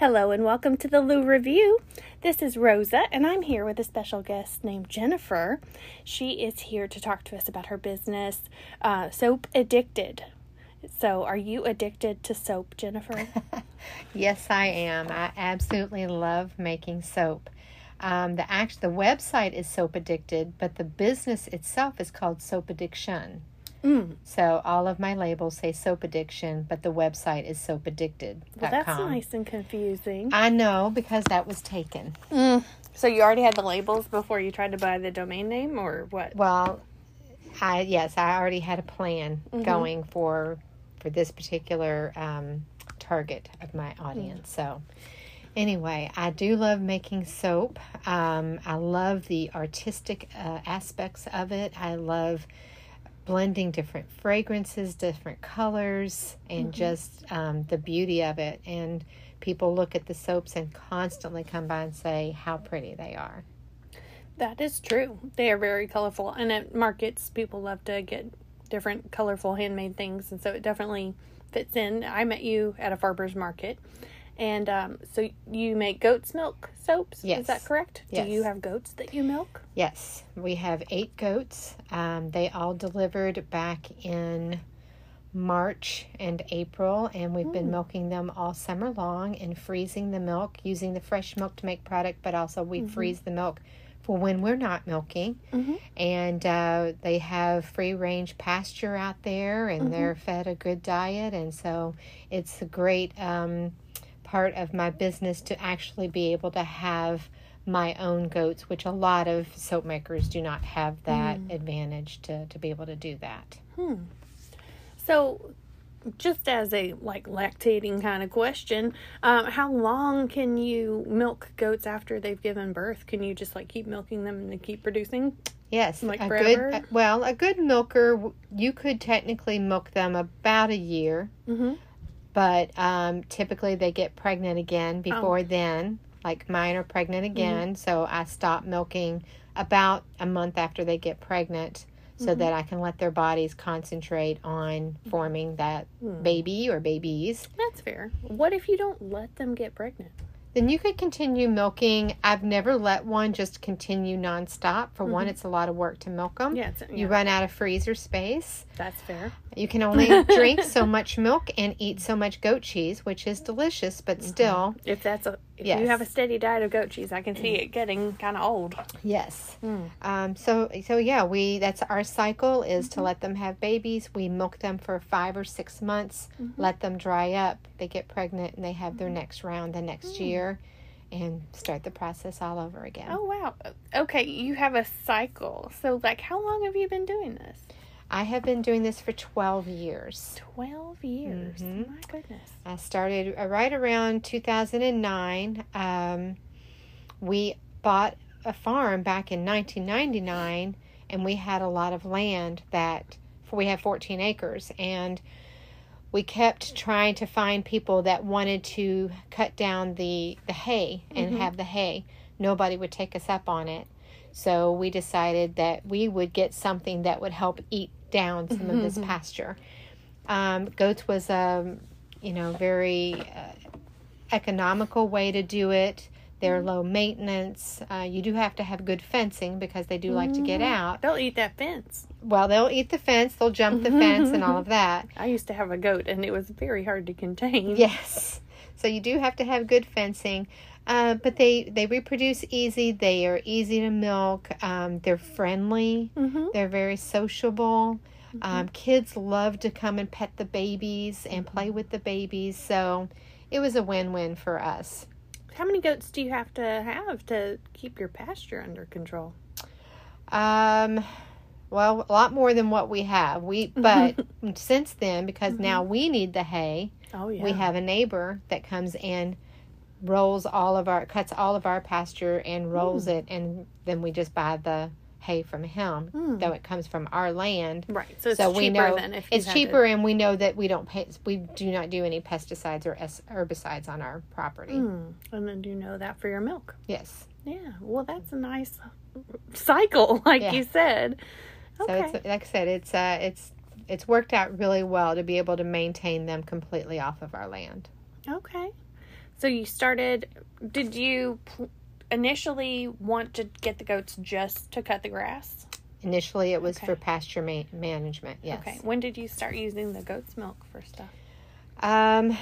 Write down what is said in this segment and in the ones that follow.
Hello and welcome to the Lou Review. This is Rosa, and I'm here with a special guest named Jennifer. She is here to talk to us about her business, uh, Soap Addicted. So, are you addicted to soap, Jennifer? yes, I am. I absolutely love making soap. Um, the act, the website is Soap Addicted, but the business itself is called Soap Addiction. Mm. So all of my labels say soap addiction, but the website is soapaddicted.com. Well, that's nice and confusing. I know because that was taken. Mm. So you already had the labels before you tried to buy the domain name, or what? Well, I yes, I already had a plan mm-hmm. going for for this particular um, target of my audience. Mm. So anyway, I do love making soap. Um, I love the artistic uh, aspects of it. I love blending different fragrances, different colors, and mm-hmm. just um, the beauty of it. And people look at the soaps and constantly come by and say how pretty they are. That is true. They are very colorful, and at markets, people love to get different colorful handmade things, and so it definitely fits in. I met you at a farmer's market, and um, so you make goat's milk soaps. Yes. Is that correct? Yes. Do you have goats that you milk? Yes. We have eight goats. Um, they all delivered back in March and April, and we've mm. been milking them all summer long and freezing the milk, using the fresh milk to make product, but also we mm-hmm. freeze the milk for when we're not milking. Mm-hmm. And uh, they have free range pasture out there, and mm-hmm. they're fed a good diet, and so it's a great. Um, part of my business to actually be able to have my own goats, which a lot of soap makers do not have that mm. advantage to, to be able to do that. Hmm. So, just as a like lactating kind of question, um, how long can you milk goats after they've given birth? Can you just like keep milking them and keep producing? Yes, like a forever? good well, a good milker you could technically milk them about a year. Mm-hmm but um, typically they get pregnant again before oh. then. Like mine are pregnant mm-hmm. again, mm-hmm. so I stop milking about a month after they get pregnant so mm-hmm. that I can let their bodies concentrate on forming that mm. baby or babies. That's fair. What if you don't let them get pregnant? then you could continue milking. I've never let one just continue nonstop. For mm-hmm. one, it's a lot of work to milk them. Yeah, yeah, You run out of freezer space. That's fair. You can only drink so much milk and eat so much goat cheese, which is delicious, but mm-hmm. still. If that's a if yes. you have a steady diet of goat cheese, I can see it getting kind of old. Yes. Mm. Um, so so yeah, we that's our cycle is mm-hmm. to let them have babies. We milk them for five or six months, mm-hmm. let them dry up. They get pregnant and they have their mm-hmm. next round the next mm. year, and start the process all over again. Oh wow! Okay, you have a cycle. So like, how long have you been doing this? I have been doing this for 12 years. 12 years. Mm-hmm. My goodness. I started uh, right around 2009. Um, we bought a farm back in 1999 and we had a lot of land that we had 14 acres and we kept trying to find people that wanted to cut down the the hay and mm-hmm. have the hay nobody would take us up on it so we decided that we would get something that would help eat down some mm-hmm. of this mm-hmm. pasture. Um, goats was a, you know, very uh, economical way to do it. They're mm-hmm. low maintenance. Uh, you do have to have good fencing because they do like to get mm-hmm. out. They'll eat that fence. Well, they'll eat the fence. They'll jump the fence and all of that. I used to have a goat, and it was very hard to contain. Yes. So you do have to have good fencing. Uh, but they they reproduce easy. They are easy to milk. Um, they're friendly. Mm-hmm. They're very sociable. Mm-hmm. Um, kids love to come and pet the babies and play mm-hmm. with the babies. So it was a win win for us. How many goats do you have to have to keep your pasture under control? Um, well, a lot more than what we have. We but since then, because mm-hmm. now we need the hay. Oh yeah. We have a neighbor that comes in rolls all of our cuts all of our pasture and rolls mm. it and then we just buy the hay from him mm. though it comes from our land right so, so we know it's cheaper to... and we know that we don't pay we do not do any pesticides or herbicides on our property mm. and then do you know that for your milk yes yeah well that's a nice cycle like yeah. you said okay. so it's like i said it's uh it's it's worked out really well to be able to maintain them completely off of our land okay So you started. Did you pl- initially want to get the goats just to cut the grass? Initially, it was Okay. for pasture ma- management. Yes. Okay. When did you start using the goat's milk for stuff? Um,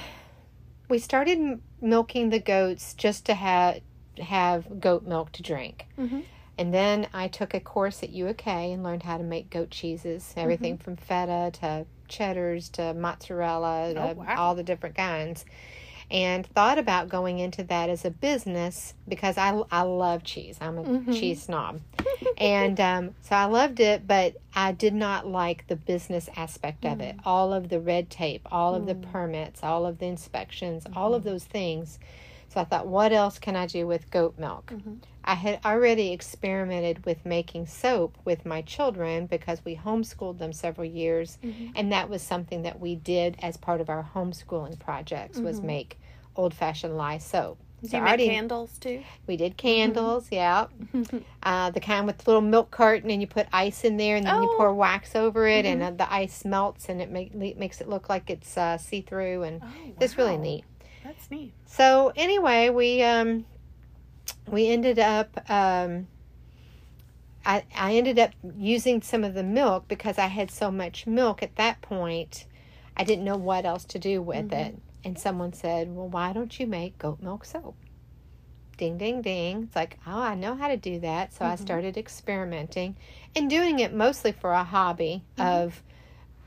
we started m- milking the goats just to have have goat milk to drink. Mhm. And then I took a course at UK and learned how to make goat cheeses, everything from feta to cheddars to mozzarella to Oh, wow. all the different kinds. And thought about going into that as a business because I, I love cheese. I'm a Mhm. cheese snob. and um, so I loved it, but I did not like the business aspect of it. All of the red tape, all of the permits, all of the inspections, all of those things. So I thought, what else can I do with goat milk? I had already experimented with making soap with my children because we homeschooled them several years, and that was something that we did as part of our homeschooling projects was make old fashioned lye soap. So you already- candles too? we did candles, yeah. Uh, the kind with the little milk carton, and you put ice in there, and then you Oh. pour wax over it, and uh, the ice melts, and it make, makes it look like it's uh, see through, and Oh, it's really neat. That's neat. So anyway, we um, we ended up. Um, I I ended up using some of the milk because I had so much milk at that point. I didn't know what else to do with it, and someone said, "Well, why don't you make goat milk soap?" Ding, ding, ding. It's like, oh, I know how to do that. So I started experimenting and doing it mostly for a hobby of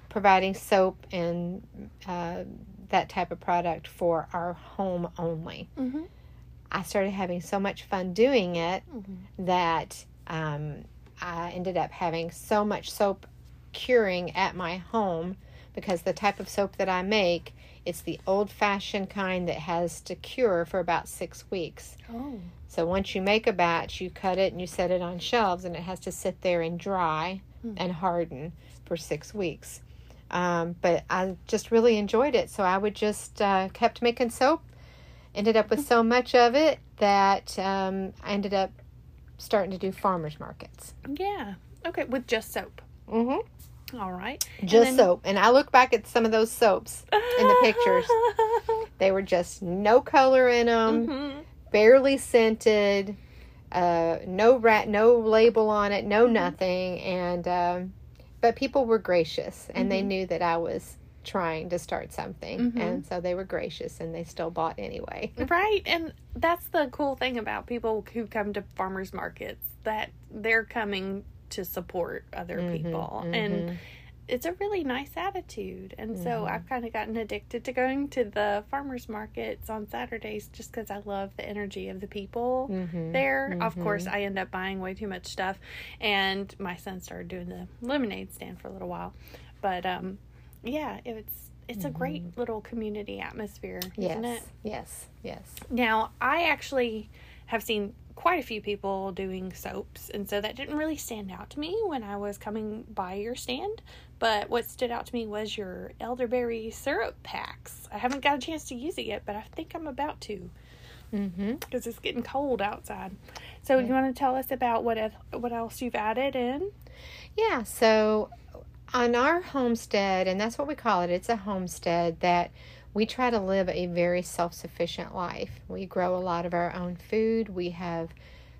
providing soap and uh, that type of product for our home only. Mhm. I started having so much fun doing it Mhm. that um, I ended up having so much soap curing at my home because the type of soap that I make, it's the old fashioned kind that has to cure for about six weeks. Oh. So once you make a batch, you cut it and you set it on shelves, and it has to sit there and dry Hmm. and harden for six weeks. Um, but I just really enjoyed it, so I would just uh, kept making soap. Ended up with so much of it that um, I ended up starting to do farmers markets. Yeah. Okay, with just soap. Mm-hmm. All right. Just then- soap, and I look back at some of those soaps in the pictures. They were just no color in them. Mhm. barely scented, uh, no rat, no label on it, no nothing, and um, but people were gracious and they knew that I was trying to start something, Mhm. and so they were gracious and they still bought anyway. Right, and that's the cool thing about people who come to farmers markets that they're coming to support other Mhm, people, and it's a really nice attitude. And so I've kind of gotten addicted to going to the farmers markets on Saturdays just because I love the energy of the people Mhm, there. Of course, I end up buying way too much stuff, and my son started doing the lemonade stand for a little while, but um, yeah, it's. It's a great little community atmosphere, isn't Yes, it? yes, yes. Now, I actually have seen quite a few people doing soaps, and so that didn't really stand out to me when I was coming by your stand. But what stood out to me was your elderberry syrup packs. I haven't got a chance to use it yet, but I think I'm about to Mm-hmm. because it's getting cold outside. So, you want to tell us about what eth- what else you've added in? Yeah, so on our homestead, and that's what we call it, it's a homestead that we try to live a very self sufficient life. We grow a lot of our own food. We have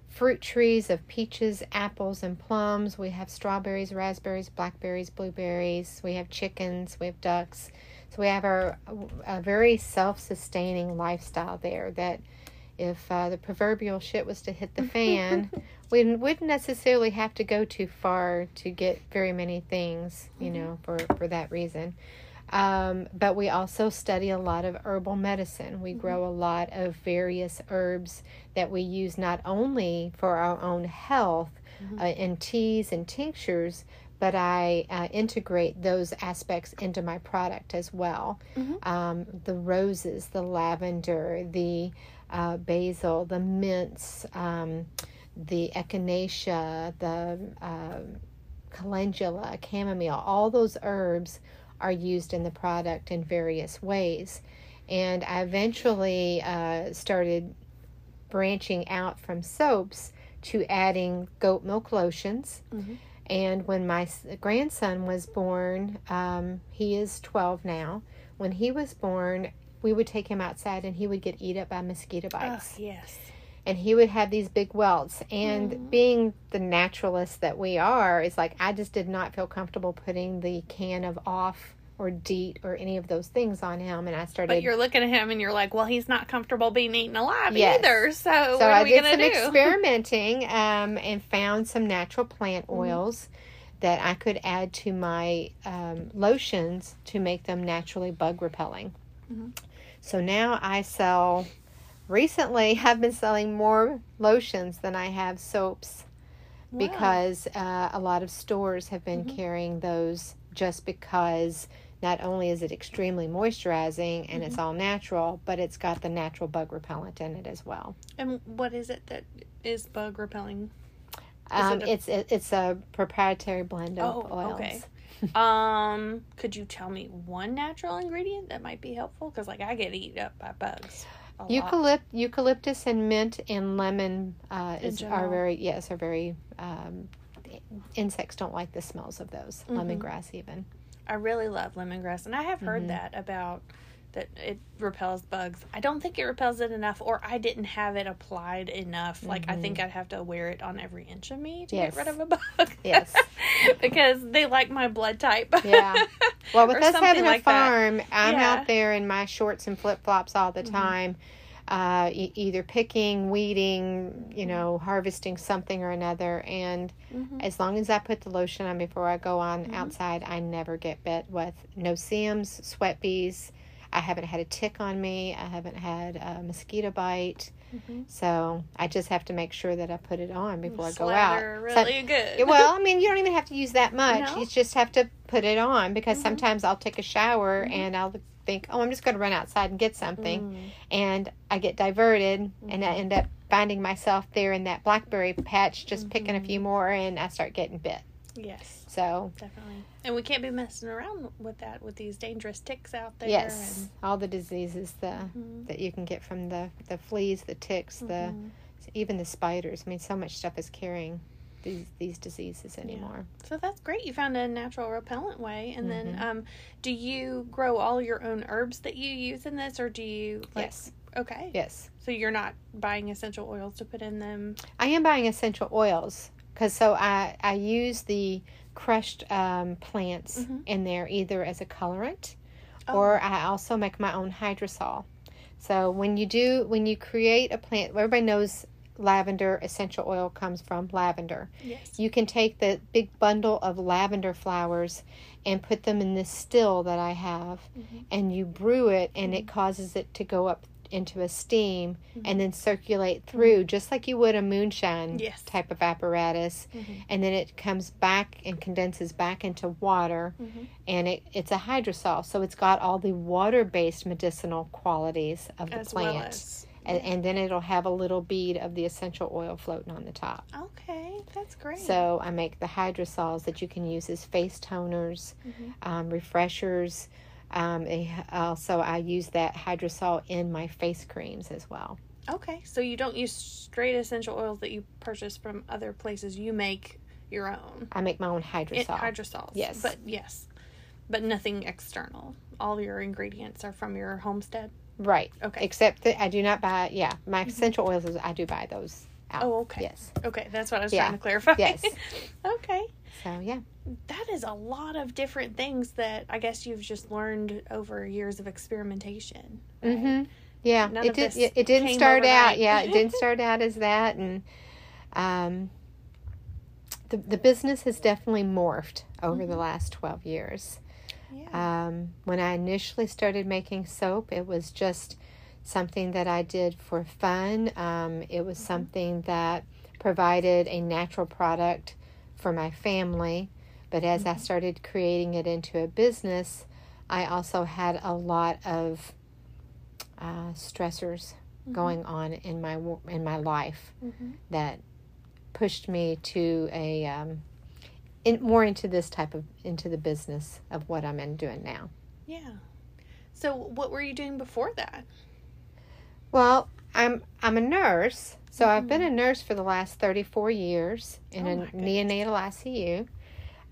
fruit trees of peaches, apples, and plums. We have strawberries, raspberries, blackberries, blueberries. We have chickens, we have ducks. So we have our a very self sustaining lifestyle there that if uh, the proverbial shit was to hit the fan, we wouldn't necessarily have to go too far to get very many things, you know, for, for that reason. Um, but we also study a lot of herbal medicine. We grow a lot of various herbs that we use not only for our own health uh, in teas and tinctures, but I uh, integrate those aspects into my product as well. Um, the roses, the lavender, the uh, basil, the mints, um, the echinacea, the uh, calendula, chamomile, all those herbs are used in the product in various ways. And I eventually uh, started branching out from soaps to adding goat milk lotions. Mhm. And when my grandson was born, um, he is 12 now. When he was born, we would take him outside and he would get eat up by mosquito Oh, bites yes. And he would have these big welts and Mhm. being the naturalist that we are it's like i just did not feel comfortable putting the can of off or deet or any of those things on him and i started But you're looking at him and you're like, well, he's not comfortable being eaten alive Yes. either. So, so what are i we did some do? experimenting um, and found some natural plant Mm-hmm. oils that i could add to my um, lotions to make them naturally bug repelling Mhm. so now i sell recently i've been selling more lotions than i have soaps Wow. because uh, a lot of stores have been Mhm. carrying those just because not only is it extremely moisturizing and Mm-hmm. it's all natural, but it's got the natural bug repellent in it as well. And what is it that is bug repelling? Um, it a- it's it, it's a proprietary blend of Oh, oils. okay. um, could you tell me one natural ingredient that might be helpful? Because like I get eaten up by bugs. Eucalypt, eucalyptus and mint and lemon uh, is, are very yes are very um, insects don't like the smells of those Mhm. lemongrass even. I really love lemongrass, and I have heard Mhm. that about that it repels bugs. I don't think it repels it enough, or I didn't have it applied enough. Like I think I'd have to wear it on every inch of me to Mm-hmm. Yes. get rid of a bug. Yes. because they like my blood type. Yeah. Well, with us having like a that. farm, I'm Yeah. out there in my shorts and flip flops all the Mhm. time, uh, e- either picking, weeding, you know, harvesting something or another. And Mhm. as long as I put the lotion on before I go on Mhm. outside, I never get bit with no-see-ums, sweat bees. I haven't had a tick on me. I haven't had a mosquito bite. Mhm. So I just have to make sure that I put it on before I go out. Slather So- really good. well, I mean, you don't even have to use that much. No? You just have to put it on because Mhm. sometimes I'll take a shower Mhm. and I'll think, oh, I'm just going to run outside and get something. Mm. And I get diverted and I Mhm. end up finding myself there in that blackberry patch just picking a few more and I start getting bit. Yes, So, definitely. And we can't be messing around with that with these dangerous ticks out there. yes, all the diseases the, And, that you can get from the, the fleas, the ticks, the Mhm. even the spiders. I mean, so much stuff is carrying these, these diseases anymore. So that's great. You found a natural repellent way. And then, Mhm. um, do you grow all your own herbs that you use in this, or do you? Like, Yes, Okay. yes. So you're not buying essential oils to put in them. I am buying essential oils because so I I use the crushed um, plants Mhm. in there either as a colorant Oh. or I also make my own hydrosol. So when you do when you create a plant, everybody knows lavender essential oil comes from lavender. Yes. You can take the big bundle of lavender flowers and put them in this still that I have, Mhm. and you brew it, and it causes it to go up into a steam and then circulate through, just like you would a moonshine Yes. type of apparatus. Mhm. And then it comes back and condenses back into water, Mhm. and it, it's a hydrosol, so it's got all the water-based medicinal qualities of the As plant. well as. and, and then it'll have a little bead of the essential oil floating on the top. Okay, that's great. So I make the hydrosols that you can use as face toners, Mhm. um, refreshers. Um, also, I use that hydrosol in my face creams as well. Okay, so you don't use straight essential oils that you purchase from other places. You make your own. I make my own It, hydrosol. hydrosols. Yes. But yes. But nothing external. All your ingredients are from your homestead. right. Okay. Mm-hmm. Except that I do not buy. Yeah, my essential oils. is- I do buy those. Out. Oh, okay. Yes. Okay, that's what I was Yeah. trying to clarify. Yes. okay. So yeah. That is a lot of different things that I guess you've just learned over years of experimentation. right? Mm-hmm. Yeah. None it did it, it didn't start out. Yeah, it didn't start out as that, and um, the the business has definitely morphed over the Mhm. last twelve years. Yeah. Um, when I initially started making soap, it was just something that I did for fun. Um, it was something that provided a natural product for my family. But as I started creating it into a business, I also had a lot of uh, stressors Mhm. going on in my in my life Mhm. that pushed me to a um, in, more into this type of into the business of what I'm in doing now. Yeah. So what were you doing before that? Well, I'm I'm a nurse, so I've been a Mm-hmm. nurse for the last 34 years in Oh a neonatal ICU.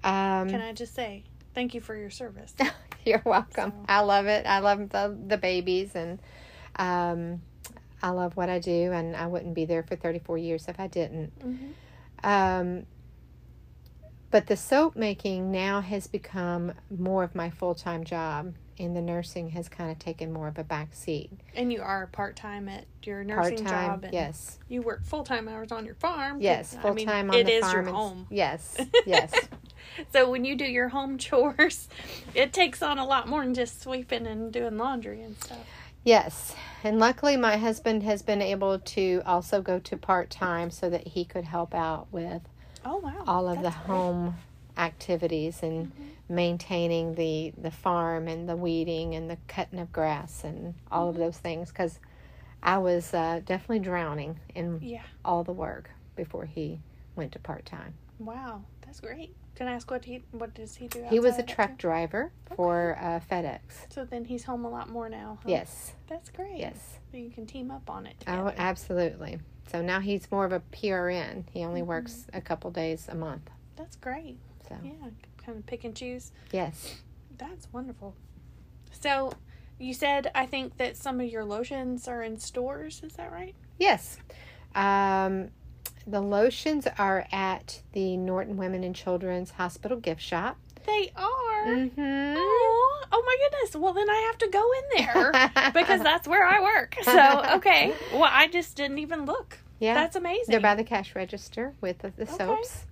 Um, Can I just say thank you for your service? You're welcome. So- I love it. I love the the babies and um I love what I do and I wouldn't be there for 34 years if I didn't. Mhm. Um but the soap making now has become more of my full-time job and the nursing has kind of taken more of a back seat. And you are part time at your nursing Part-time, job. And yes. You work full time hours on your farm. Yes, I full time on it the is farm. your and- home. Yes. Yes. So when you do your home chores, it takes on a lot more than just sweeping and doing laundry and stuff. Yes, and luckily my husband has been able to also go to part time so that he could help out with Oh wow! all of the home. great. Mm-hmm. activities and maintaining the the farm and the weeding and the cutting of grass and all Mm-hmm. of those things because I was uh, definitely drowning in Yeah. all the work before he went to part time. Wow, that's great. Can I ask what he what does he do? He was a outside of that, truck driver for uh, FedEx. So then he's home a lot more now. Huh? Yes, That's great. yes. So you can team up on it. Oh, absolutely. So now he's more of a PRN. He only Mm-hmm. works a couple days a month. That's great. So Yeah, kind of pick and choose. yes, That's wonderful. So you said I think that some of your lotions are in stores. Is that right? yes. Um, the lotions are at the Norton Women and Children's Hospital gift shop. They are. Mm-hmm. Oh, oh my goodness. Well, then I have to go in there because that's where I work. So, okay. Well, I just didn't even look. yeah, That's amazing. they're by the cash register with the, the Okay. soaps.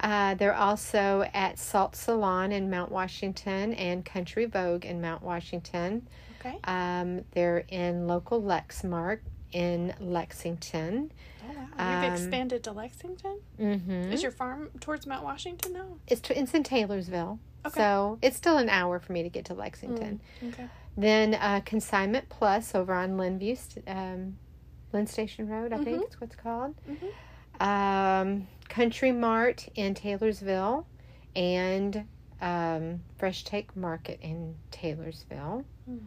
Uh, they're also at Salt Salon in Mount Washington and Country Vogue in Mount Washington. okay. Um, they're in local Lexmark in Lexington. Oh, wow. You've um, expanded to Lexington? Mm-hmm. Is your farm towards Mount Washington now? It's, t- it's in Taylorsville. Okay. So it's still an hour for me to get to Lexington. Okay. Then uh, Consignment Plus over on Linview, st- um, Linn Station Road, I think Mhm. it's what's called. Mhm. Um, Country Mart in Taylorsville and um, Fresh Take Market in Taylorsville. Mm.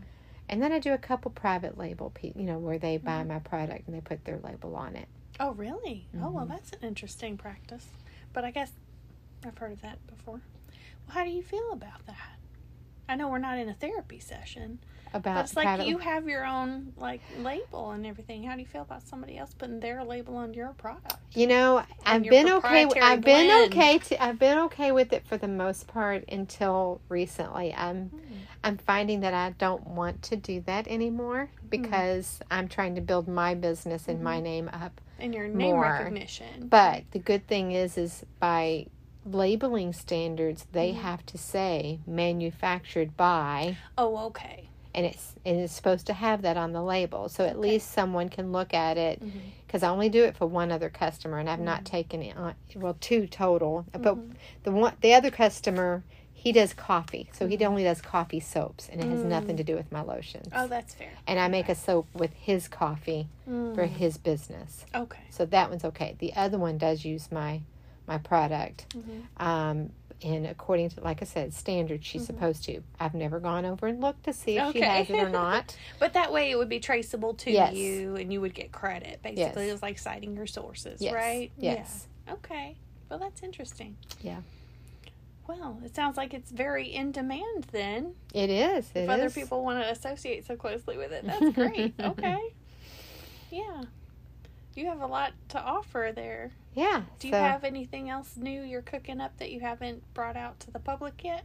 And then I do a couple private label, pe- you know, where they buy Mm-hmm. my product and they put their label on it. Oh, really? Oh, well, Mhm. that's an interesting practice. But I guess I've heard of that before. Well, how do you feel about that? I know we're not in a therapy session, About but it's like you have your own like label and everything. How do you feel about somebody else putting their label on your product? You know, I've been okay. proprietary I've been okay. To, I've been okay with it for the most part until recently. I'm Hmm. I'm finding that I don't want to do that anymore Hmm. because I'm trying to build my business and Mm-hmm. my name up. And your name More. recognition. But the good thing is, is by labeling standards, they Mm-hmm. have to say manufactured by, oh, okay. And it's and it's supposed to have that on the label, so at Okay. least someone can look at it. Because I only do it for one other customer, and I've Mm-hmm. not taken it on. Well, two total, but the one the other customer. He does coffee, so he only does coffee soaps, and it has nothing to do with my lotions. Mm-hmm. Oh, that's fair. and I make a soap with his coffee Mm. for his business. Okay. So that one's okay. The other one does use my my product. Mhm. Um and according to like I said, standard she's supposed to. I've never gone over and looked to see if she Mm-hmm. Has it or not. But that way it would be traceable to Yes. you and you would get credit. Basically, Yes. it's like citing your sources, Yes. right? Yes. Yeah. Okay. Well, that's interesting. Yeah. Well, it sounds like it's very in demand then. It is. It if other people want to associate so closely with it, that's great. okay. Yeah. You have a lot to offer there. Yeah. Do you have anything else new you're cooking up that you haven't brought out to the public yet?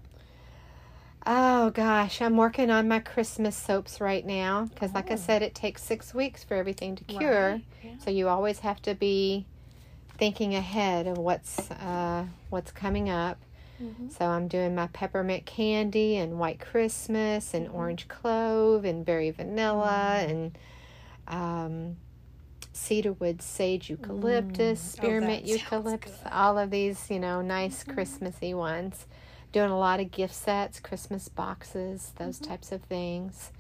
Oh gosh, I'm working on my Christmas soaps right now because, like I Oh. said, it takes six weeks for everything to cure. Right. Yeah. So you always have to be thinking ahead of what's uh, what's coming up. Mhm. So I'm doing my peppermint candy and white Christmas and orange clove and berry vanilla and um, cedarwood sage eucalyptus, Oh, spearmint sounds eucalyptus, all of these, you know, nice Christmassy ones. Doing a lot of gift sets, Christmas boxes, those types of things.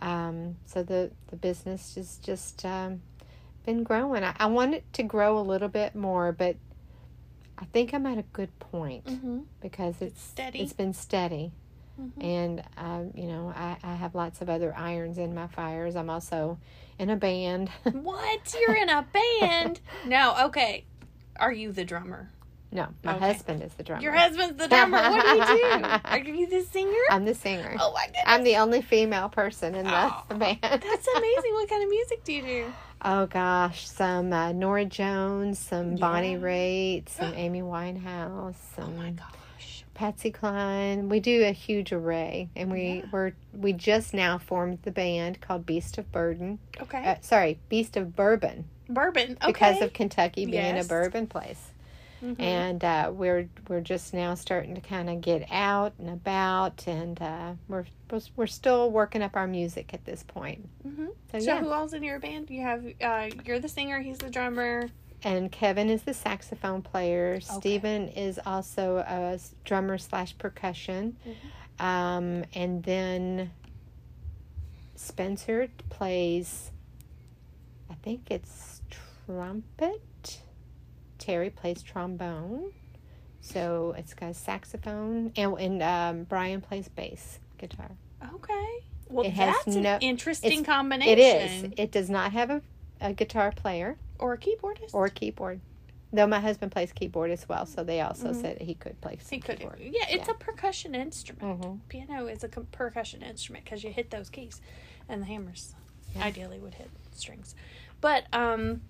Um, so the the business is just um, been growing. I, I want it to grow a little bit more, but I think I'm at a good point Mm-hmm. because it's steady. It's been steady, Mhm. and um, you know I, I have lots of other irons in my fires. I'm also in a band. What? You're in a band? no, okay. Are you the drummer? No, my Okay. husband is the drummer. Your husband's the drummer. What do you do? Are you the singer? I'm the singer. oh my goodness. I'm the only female person in the, Oh, band. That's amazing. What kind of music do you do? Oh gosh, some uh, Norah Jones, some Bonnie Raitt, some Amy Winehouse, Oh my some gosh. Patsy Cline. We do a huge array, and we Yeah. we're we just now formed the band called Beast of Burden. Okay. Uh, sorry, Beast of Bourbon, Bourbon. Okay. because of Kentucky being Yes. a bourbon place. Mhm. And uh, we're we're just now starting to kind of get out and about, and uh, we're we're still working up our music at this point. Mhm. So, So yeah. who all's in your band? You have uh, you're the singer. He's the drummer. And Kevin is the saxophone player. Stephen is also a drummer slash percussion. Mm-hmm. Um, and then Spencer plays, I think it's trumpet. Terry plays trombone. So it's got a saxophone. And, and um, Brian plays bass guitar. Okay. Well, It has that's no- an interesting combination. It is. It does not have a, a guitar player. Or a keyboardist. or a keyboard. Though my husband plays keyboard as well, so they also Mhm. said he could play he could. keyboard. Yeah, it's Yeah. a percussion instrument. hmm Piano is a percussion instrument because you hit those keys, and the hammers Yeah. ideally would hit strings. But um,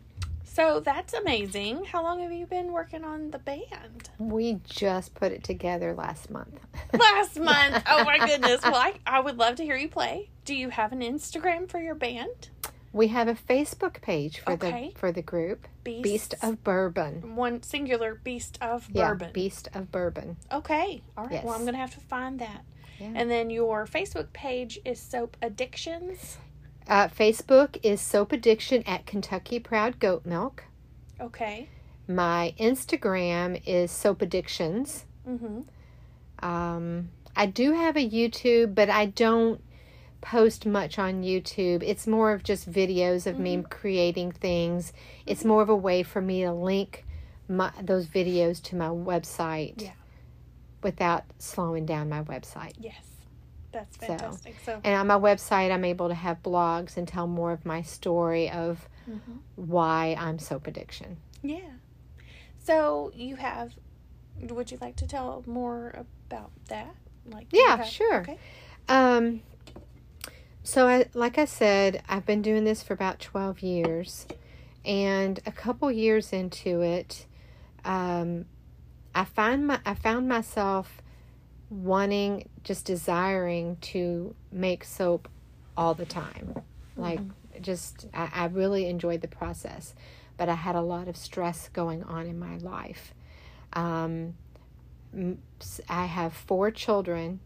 so that's amazing. How long have you been working on the band? We just put it together last month. Last month. Oh my goodness. Well, I, I would love to hear you play. Do you have an Instagram for your band? We have a Facebook page for Okay. the for the group, Beast, Beast of Bourbon. one singular beast of Yeah, bourbon. Beast of Bourbon. Okay. All right. Yes. Well, I'm gonna have to find that. Yeah. And then your Facebook page is Soap Addictions. Uh, Facebook is Soap Addiction at Kentucky Proud Goat Milk. Okay. My Instagram is Soap Addictions. Mm-hmm. Um, I do have a YouTube, but I don't post much on YouTube. It's more of just videos of me creating things. It's more of a way for me to link my those videos to my website Yeah. without slowing down my website. Yes. That's So, fantastic. So, And on my website, I'm able to have blogs and tell more of my story of Mhm. why I'm soap addiction. yeah. So you have. Would you like to tell more about that? Like. Yeah, have- sure. Okay. Um, so I, like I said, I've been doing this for about 12 years and a couple years into it, um, I find my, I found myself wanting, just desiring to make soap all the time. Like just, I, I really enjoyed the process, but I had a lot of stress going on in my life. Um, I have four children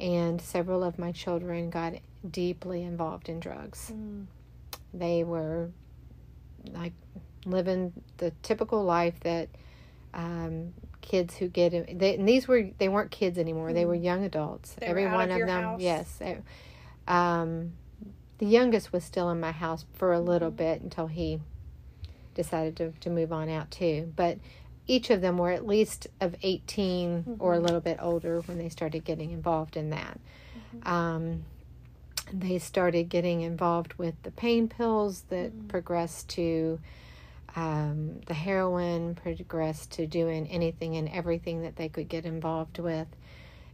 and several of my children got deeply involved in drugs. Mm. They were like living the typical life that um, kids who get in, they, and these were they weren't kids anymore. They were young adults. Mm. They Every one of of them, house? yes. eh, Um, the youngest was still in my house for a little Mm-hmm. bit until he decided to, to move on out too. But each of them were at least of 18 or a Mm-hmm. little bit older when they started getting involved in that. Mm-hmm. Um, they started getting involved with the pain pills that Mm-hmm. progressed to um, the heroin, progressed to doing anything and everything that they could get involved with.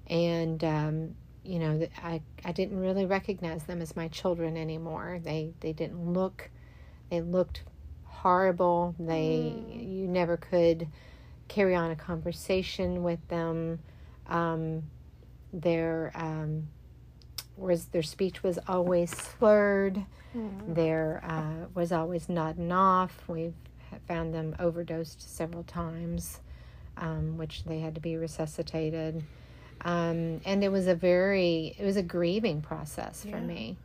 And, um, you know, I, I didn't really recognize them as my children anymore. They, they didn't look, they looked horrible. They, you never could carry on a conversation with them. Um, their, um, was their speech was always slurred. Mhm. There uh, was always nodding off. We've found them overdosed several times, um, which they had to be resuscitated. Um, and it was a very, it was a grieving process for Yeah. me.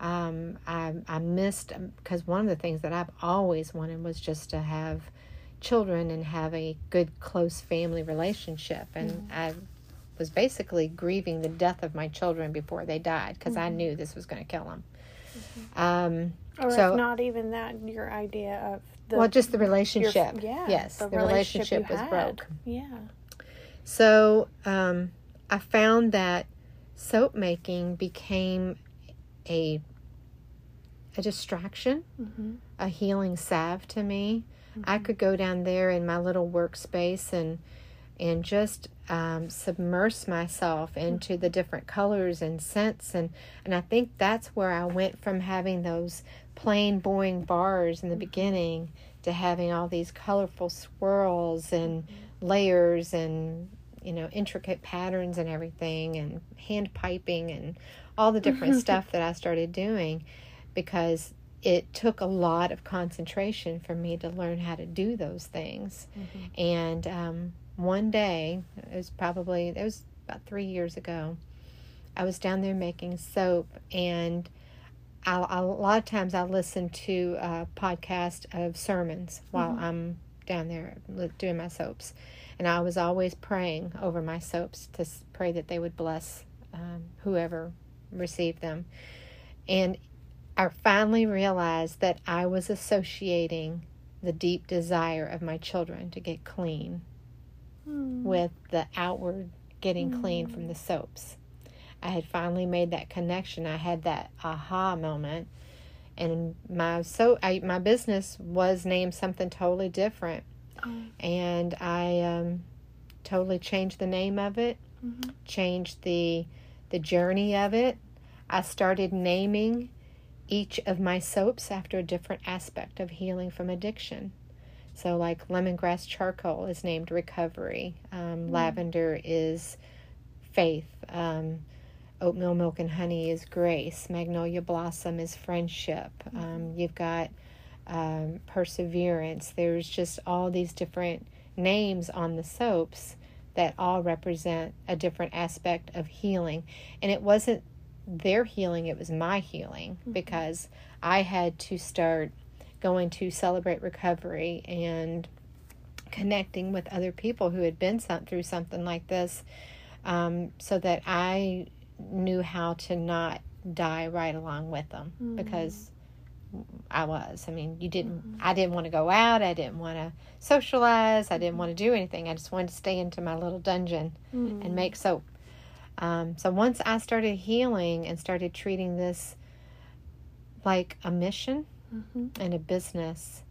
Um, I, I missed, because one of the things that I've always wanted was just to have children and have a good, close family relationship. And I was basically grieving the death of my children before they died because I knew this was going to kill them. Um, Or So- if not even that, your idea of the well, just the your- relationship. yeah, yes, the the, relationship relationship, was had. broke. Yeah. So um, I found that soap making became a a distraction, Mm-hmm. a healing salve to me. I could go down there in my little workspace and and just um, submerge myself into the different colors and scents and and I think that's where I went from having those plain boring bars in the beginning to having all these colorful swirls and layers and you know intricate patterns and everything and hand piping and all the different stuff that I started doing because it took a lot of concentration for me to learn how to do those things. Mm-hmm. And um, one day, it was probably, it was about three years ago, I was down there making soap and I, I, a lot of times I listen to a podcast of sermons while mm-hmm. I'm down there doing my soaps. And I was always praying over my soaps to pray that they would bless um, whoever received them. And I finally realized that I was associating the deep desire of my children to get clean mm. with the outward getting mm. clean from the soaps. I had finally made that connection. I had that aha moment, and my so I, my business was named something totally different, oh. and I um, totally changed the name of it, mm-hmm. changed the the journey of it. I started naming each of my soaps after a different aspect of healing from addiction. So, like lemongrass charcoal is named recovery, um, mm. lavender is faith, um, oatmeal milk and honey is grace, magnolia blossom is friendship. Mm. Um, you've got um, perseverance. There's just all these different names on the soaps that all represent a different aspect of healing. And it wasn't their healing, it was my healing mm-hmm. because I had to start going to celebrate recovery and connecting with other people who had been through something like this um, so that I knew how to not die right along with them mm-hmm. because I was. I mean, you didn't, mm-hmm. I didn't want to go out. I didn't want to socialize. I didn't want to do anything. I just wanted to stay into my little dungeon and mm-hmm. make soap. Um, so once I started healing and started treating this like a mission mm-hmm. and a business,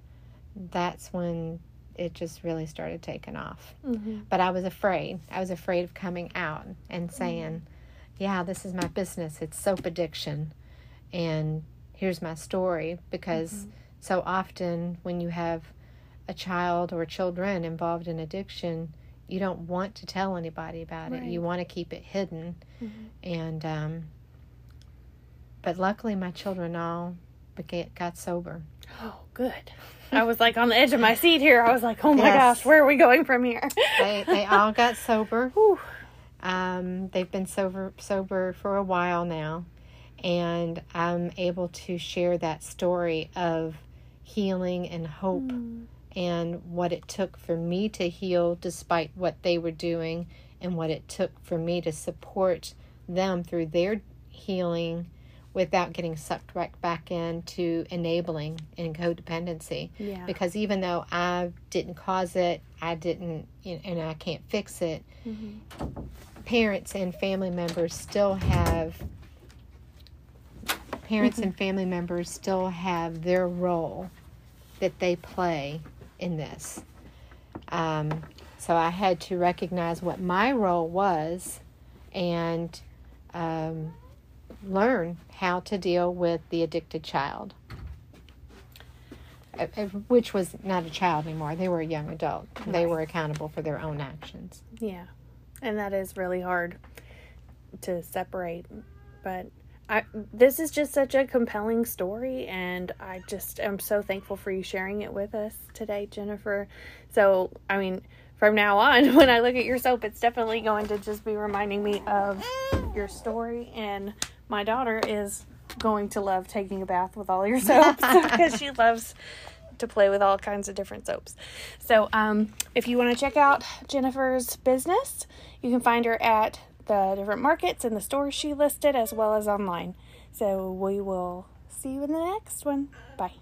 that's when it just really started taking off. Mm-hmm. But I was afraid. I was afraid of coming out and saying, mm-hmm. yeah, this is my business. It's soap addiction. And here's my story. Because mm-hmm. so often when you have a child or children involved in addiction, you don't want to tell anybody about right. it. You want to keep it hidden. Mm-hmm. And um, but luckily, my children all got sober. Oh, good. I was like on the edge of my seat here. I was like, oh my yes. gosh, where are we going from here? they they all got sober. Um, they've been sober sober for a while now, and I'm able to share that story of healing and hope. Mm and what it took for me to heal despite what they were doing and what it took for me to support them through their healing without getting sucked right back into enabling and codependency. Yeah. Because even though I didn't cause it, I didn't, you know, and I can't fix it, mm-hmm. parents and family members still have parents mm-hmm. and family members still have their role that they play in this. Um, so I had to recognize what my role was and um, learn how to deal with the addicted child, uh, uh, which was not a child anymore. They were a young adult. Right. They were accountable for their own actions. Yeah. And that is really hard to separate. But I, this is just such a compelling story, and I just am so thankful for you sharing it with us today, Jennifer. So, I mean, from now on, when I look at your soap, it's definitely going to just be reminding me of your story. And my daughter is going to love taking a bath with all your soaps because she loves to play with all kinds of different soaps. So, um, if you want to check out Jennifer's business, you can find her at the different markets and the stores she listed as well as online. So we will see you in the next one. Bye.